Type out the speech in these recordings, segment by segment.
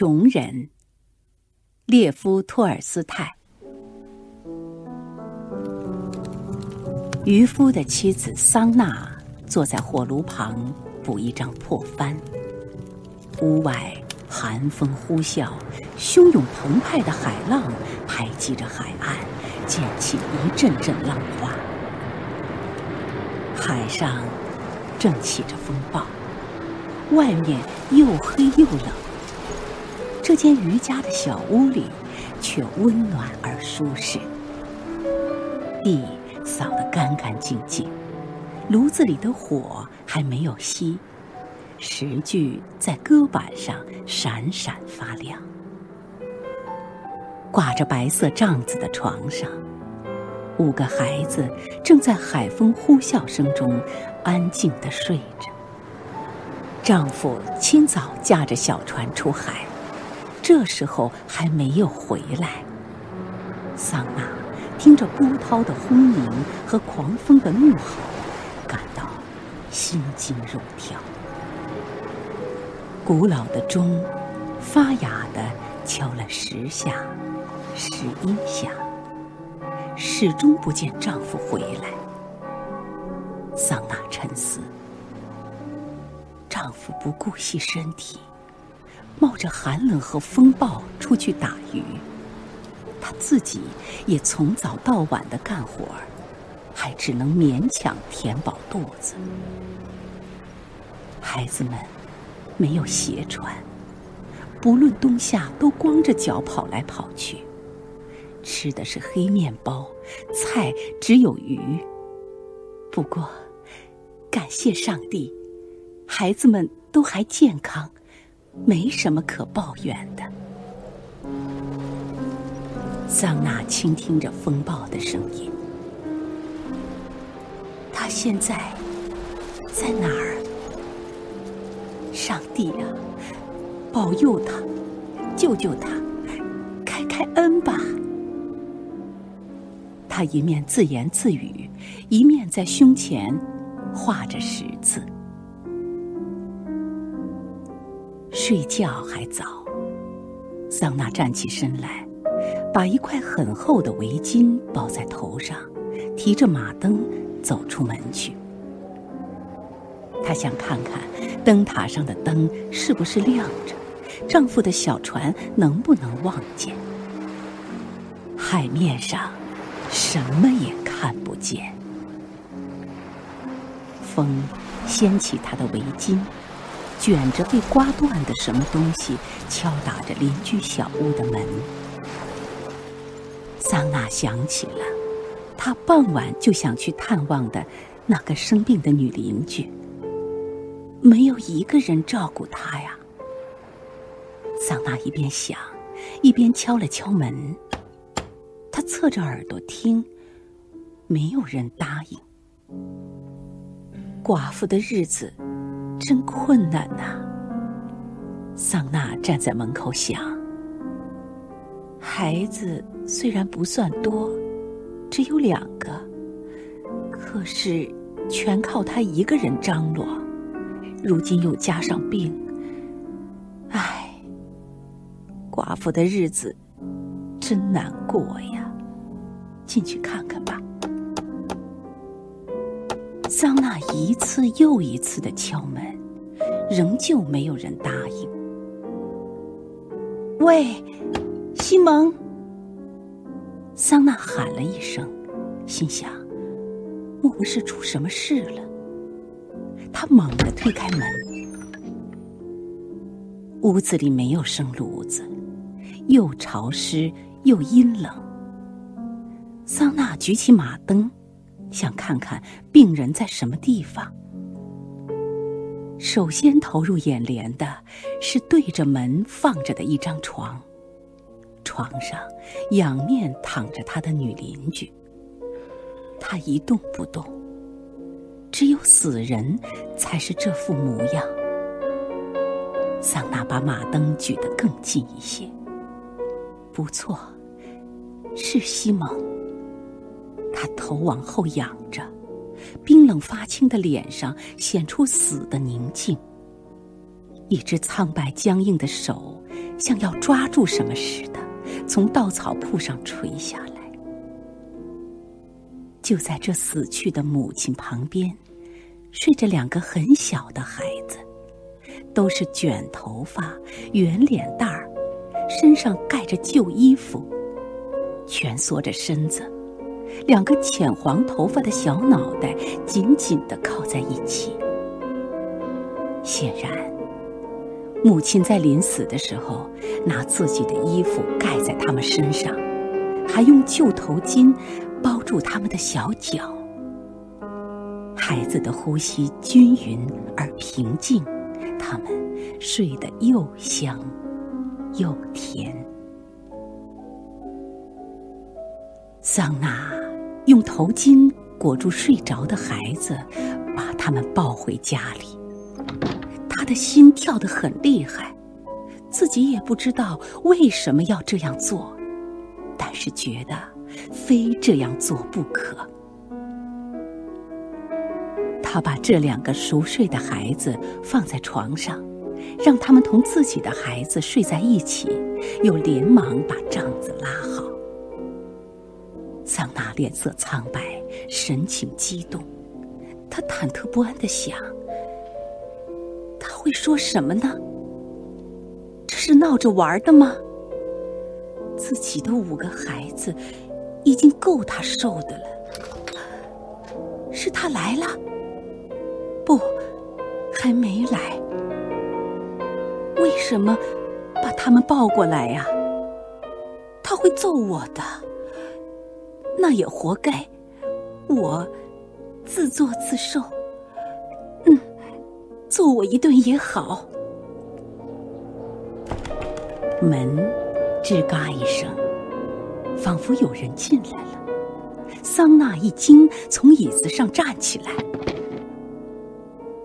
穷人，列夫·托尔斯泰。渔夫的妻子桑娜坐在火炉旁补一张破帆。屋外寒风呼啸，汹涌澎湃的海浪拍击着海岸，溅起一阵阵浪花。海上正起着风暴，外面又黑又冷。这间渔家的小屋里却温暖而舒适，地扫得干干净净，炉子里的火还没有熄。石具在搁板上闪闪发亮，挂着白色帐子的床上，五个孩子正在海风呼啸声中安静地睡着。丈夫清早驾着小船出海，这时候还没有回来。桑娜听着波涛的轰鸣和狂风的怒吼，感到心惊肉跳。古老的钟，发哑的敲了十下、十一下，始终不见丈夫回来。桑娜沉思：丈夫不顾惜身体，冒着寒冷和风暴出去打鱼，他自己也从早到晚的干活儿，还只能勉强填饱肚子。孩子们。没有鞋穿，不论冬夏都光着脚跑来跑去，吃的是黑面包，菜只有鱼。不过，感谢上帝，孩子们都还健康，没什么可抱怨的。桑娜倾听着风暴的声音，他现在在哪儿？上帝呀，保佑他，救救他，开开恩吧！他一面自言自语，一面在胸前画着十字。睡觉还早，桑娜站起身来，把一块很厚的围巾包在头上，提着马灯走出门去。她想看看灯塔上的灯是不是亮着，丈夫的小船能不能望见。海面上什么也看不见。风掀起她的围巾，卷着被刮断的什么东西，敲打着邻居小屋的门。桑娜想起了她傍晚就想去探望的那个生病的女邻居。没有一个人照顾她呀。桑娜一边想，一边敲了敲门。她侧着耳朵听，没有人答应。寡妇的日子真困难呐。桑娜站在门口想：孩子虽然不算多，只有两个，可是全靠他一个人张罗。如今又加上病，唉，寡妇的日子真难过呀！进去看看吧。桑娜一次又一次的敲门，仍旧没有人答应。喂，西蒙！桑娜喊了一声，心想：莫不是出什么事了？他猛地推开门，屋子里没有生炉子，又潮湿又阴冷。桑娜举起马灯，想看看病人在什么地方。首先投入眼帘的是对着门放着的一张床，床上仰面躺着他的女邻居，他一动不动。只有死人才是这副模样。桑娜把马灯举得更近一些。不错，是西蒙。他头往后仰着，冰冷发青的脸上显出死的宁静。一只苍白僵硬的手像要抓住什么似的，从稻草铺上垂下来。就在这死去的母亲旁边，睡着两个很小的孩子，都是卷头发、圆脸蛋儿，身上盖着旧衣服，蜷缩着身子，两个浅黄头发的小脑袋紧紧的靠在一起。显然。母亲在临死的时候，拿自己的衣服盖在他们身上，还用旧头巾包住他们的小脚。孩子的呼吸均匀而平静，他们睡得又香又甜。桑娜用头巾裹住睡着的孩子，把他们抱回家里。他的心跳得很厉害，自己也不知道为什么要这样做，但是觉得非这样做不可。他把这两个熟睡的孩子放在床上，让他们同自己的孩子睡在一起，又连忙把帐子拉好。桑娜脸色苍白，神情激动，他忐忑不安的想。他会说什么呢？这是闹着玩的吗？自己的五个孩子已经够他受的了。是他来了？不，还没来。为什么把他们抱过来呀？他会揍我的。那也活该，我自作自受。嗯揍我一顿也好。门吱嘎一声，仿佛有人进来了。桑娜一惊，从椅子上站起来。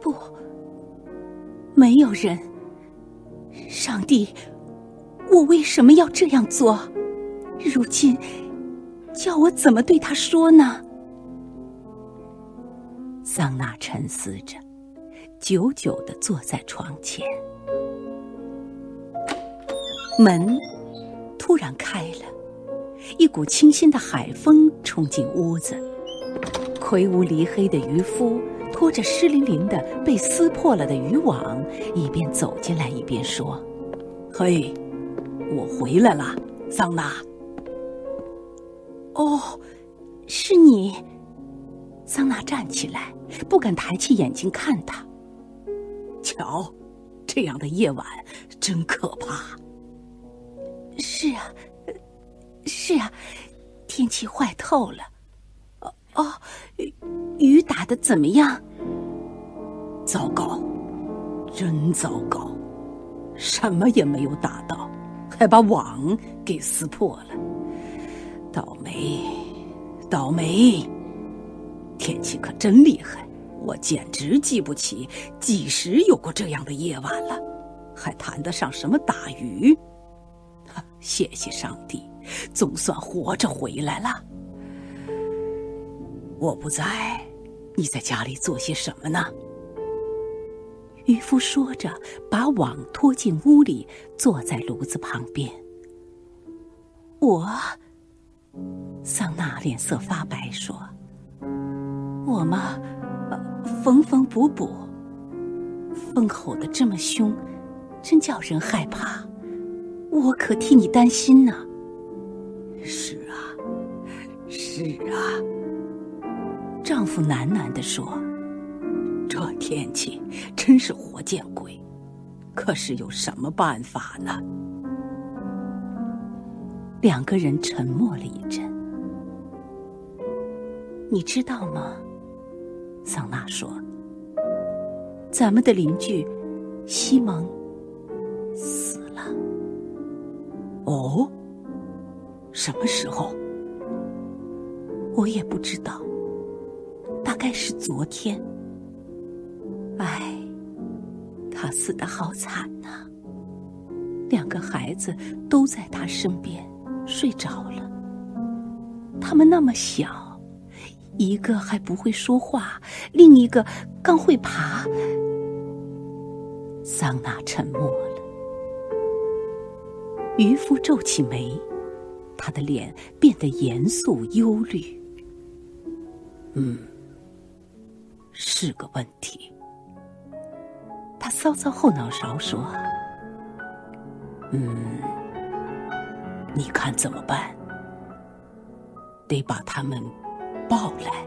不，没有人。上帝，我为什么要这样做？如今叫我怎么对他说呢？桑娜沉思着。久久的坐在床前，门突然开了，一股清新的海风冲进屋子。魁梧离黑的渔夫拖着湿淋淋的、被撕破了的渔网，一边走进来一边说：“嘿，我回来了，桑娜。”哦，是你。桑娜站起来，不敢抬起眼睛看他。瞧，这样的夜晚真可怕。是啊，是啊，天气坏透了。哦哦，雨打的怎么样？糟糕，真糟糕，什么也没有打到，还把网给撕破了。倒霉，倒霉！天气可真厉害。我简直记不起几时有过这样的夜晚了，还谈得上什么打鱼？谢谢上帝，总算活着回来了。我不在，你在家里做些什么呢？渔夫说着，把网拖进屋里，坐在炉子旁边。我，桑娜脸色发白说：“我吗？”缝缝补补，风吼得这么凶，真叫人害怕。我可替你担心呢。是啊，是啊。丈夫喃喃地说：“这天气真是活见鬼，可是有什么办法呢？”两个人沉默了一阵。你知道吗？桑娜说：“咱们的邻居西蒙死了。哦，什么时候？我也不知道，大概是昨天。唉，他死的好惨呐！两个孩子都在他身边睡着了，他们那么小。”一个还不会说话，另一个刚会爬。桑娜沉默了。渔夫皱起眉，他的脸变得严肃忧虑。嗯，是个问题。他搔搔后脑勺说：“嗯，你看怎么办？得把他们抱来，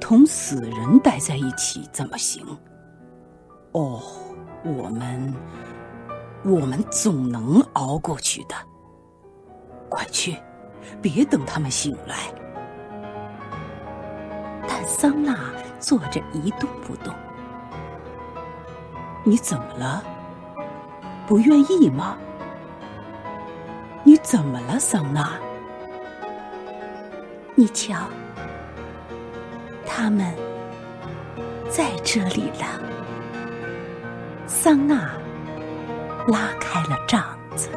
同死人待在一起怎么行？哦，我们，我们总能熬过去的。快去，别等他们醒来。”但桑娜坐着一动不动。你怎么了？不愿意吗？你怎么了，桑娜？你瞧，他们在这里了。桑娜拉开了帐子。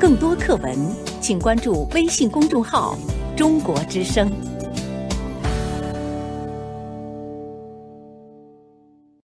更多课文，请关注微信公众号“中国之声”。